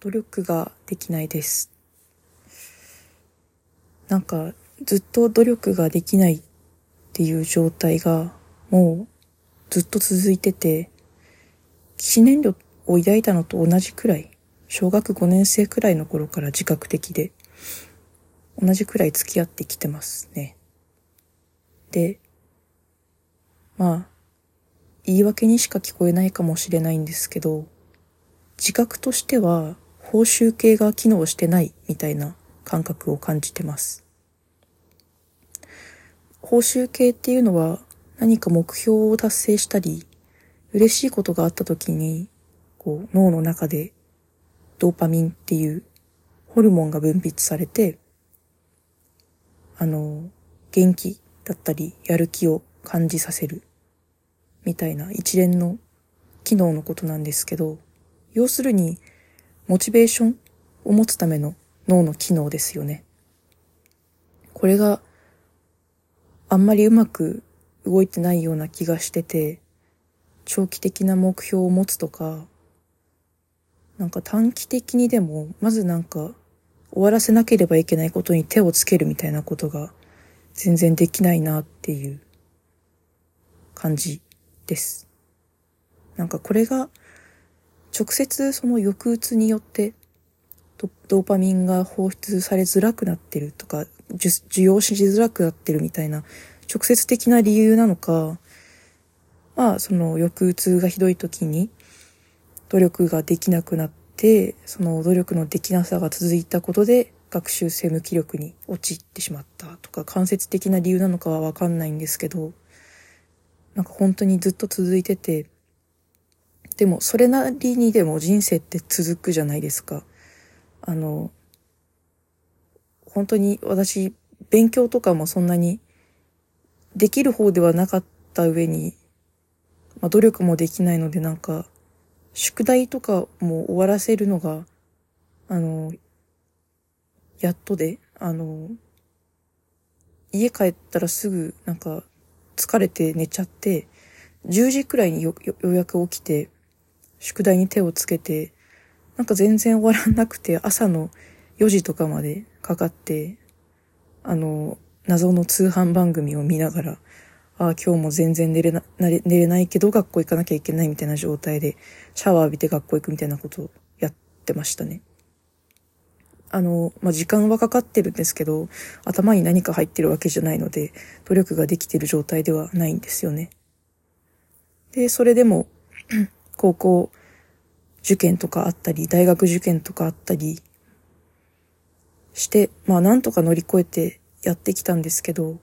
努力ができないです。なんか、ずっと努力ができないっていう状態が、もう、ずっと続いてて、起死燃料を抱いたのと同じくらい、小学5年生くらいの頃から自覚的で、同じくらい付き合ってきてますね。で、まあ、言い訳にしか聞こえないかもしれないんですけど、自覚としては報酬系が機能してないみたいな感覚を感じてます。報酬系っていうのは何か目標を達成したり、嬉しいことがあった時に、こう脳の中でドーパミンっていうホルモンが分泌されて、あの、元気だったりやる気を感じさせるみたいな一連の機能のことなんですけど、要するにモチベーションを持つための脳の機能ですよね。これがあんまりうまく動いてないような気がしてて、長期的な目標を持つとか、なんか短期的にでも、まずなんか終わらせなければいけないことに手をつけるみたいなことが全然できないなっていう感じです。なんかこれが直接その抑うつによってドーパミンが放出されづらくなってるとか、受容しづらくなってるみたいな直接的な理由なのか、まあその抑うつがひどい時に努力ができなくなって、その努力のできなさが続いたことで学習性無気力に陥ってしまったとか間接的な理由なのかはわかんないんですけど、なんか本当にずっと続いてて、でもそれなりにでも人生って続くじゃないですか。あの、本当に私、勉強とかもそんなにできる方ではなかった上に、まあ、努力もできないのでなんか、宿題とかも終わらせるのが、あの、やっとで、あの、家帰ったらすぐなんか疲れて寝ちゃって、10時くらいにようやく起きて、宿題に手をつけて、なんか全然終わらなくて、朝の4時とかまでかかって、あの、謎の通販番組を見ながら、ああ、今日も全然寝れな、寝れないけど学校行かなきゃいけないみたいな状態で、シャワー浴びて学校行くみたいなことをやってましたね。あの、まあ、時間はかかってるんですけど、頭に何か入ってるわけじゃないので、努力ができてる状態ではないんですよね。で、それでも、高校受験とかあったり、大学受験とかあったりして、まあなんとか乗り越えてやってきたんですけど、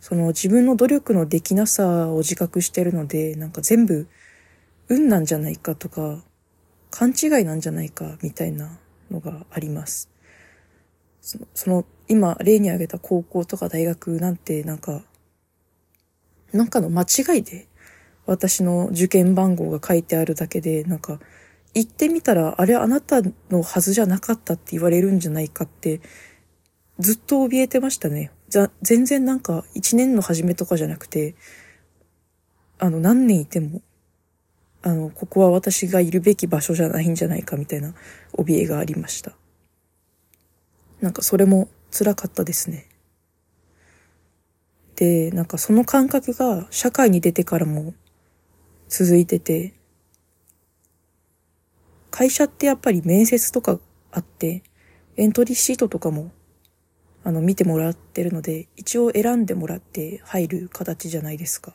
その自分の努力のできなさを自覚してるので、なんか全部運なんじゃないかとか、勘違いなんじゃないかみたいなのがあります。その、その今例に挙げた高校とか大学なんてなんか、なんかの間違いで私の受験番号が書いてあるだけで、なんか行ってみたら、あれあなたのはずじゃなかったって言われるんじゃないかって、ずっと怯えてましたね。じゃ、全然なんか、一年の初めとかじゃなくて、あの、何年いても、あの、ここは私がいるべき場所じゃないんじゃないかみたいな怯えがありました。なんかそれも辛かったですね。で、なんかその感覚が社会に出てからも続いてて、会社ってやっぱり面接とかあって、エントリーシートとかも、あの、見てもらってるので、一応選んでもらって入る形じゃないですか。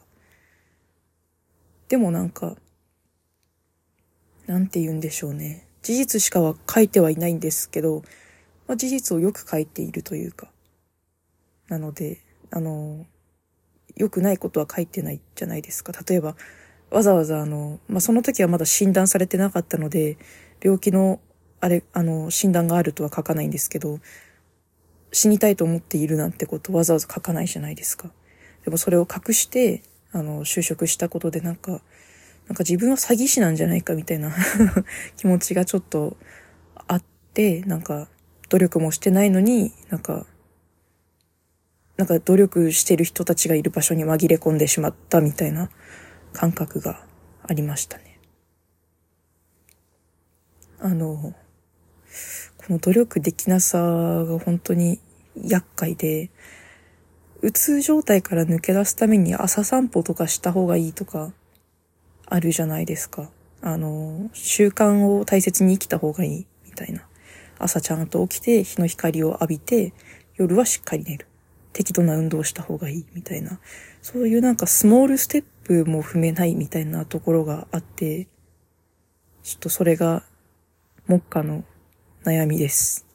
でもなんか、なんて言うんでしょうね。事実しかは書いてはいないんですけど、まあ、事実をよく書いているというか。なので、あの、良くないことは書いてないじゃないですか。例えば、わざわざあの、まあ、その時はまだ診断されてなかったので、病気の、あれ、あの、診断があるとは書かないんですけど、死にたいと思っているなんてことわざわざ書かないじゃないですか。でもそれを隠して、あの、就職したことでなんか、なんか自分は詐欺師なんじゃないかみたいな 気持ちがちょっとあって、なんか、努力もしてないのに、なんか、なんか努力してる人たちがいる場所に紛れ込んでしまったみたいな感覚がありましたね。あの、この努力できなさが本当に厄介で、うつ状態から抜け出すために朝散歩とかした方がいいとか、あるじゃないですか。あの、習慣を大切に生きた方がいい、みたいな。朝ちゃんと起きて日の光を浴びて、夜はしっかり寝る。適度な運動をした方がいい、みたいな。そういうなんかスモールステップも踏めないみたいなところがあって、ちょっとそれが、目下の悩みです。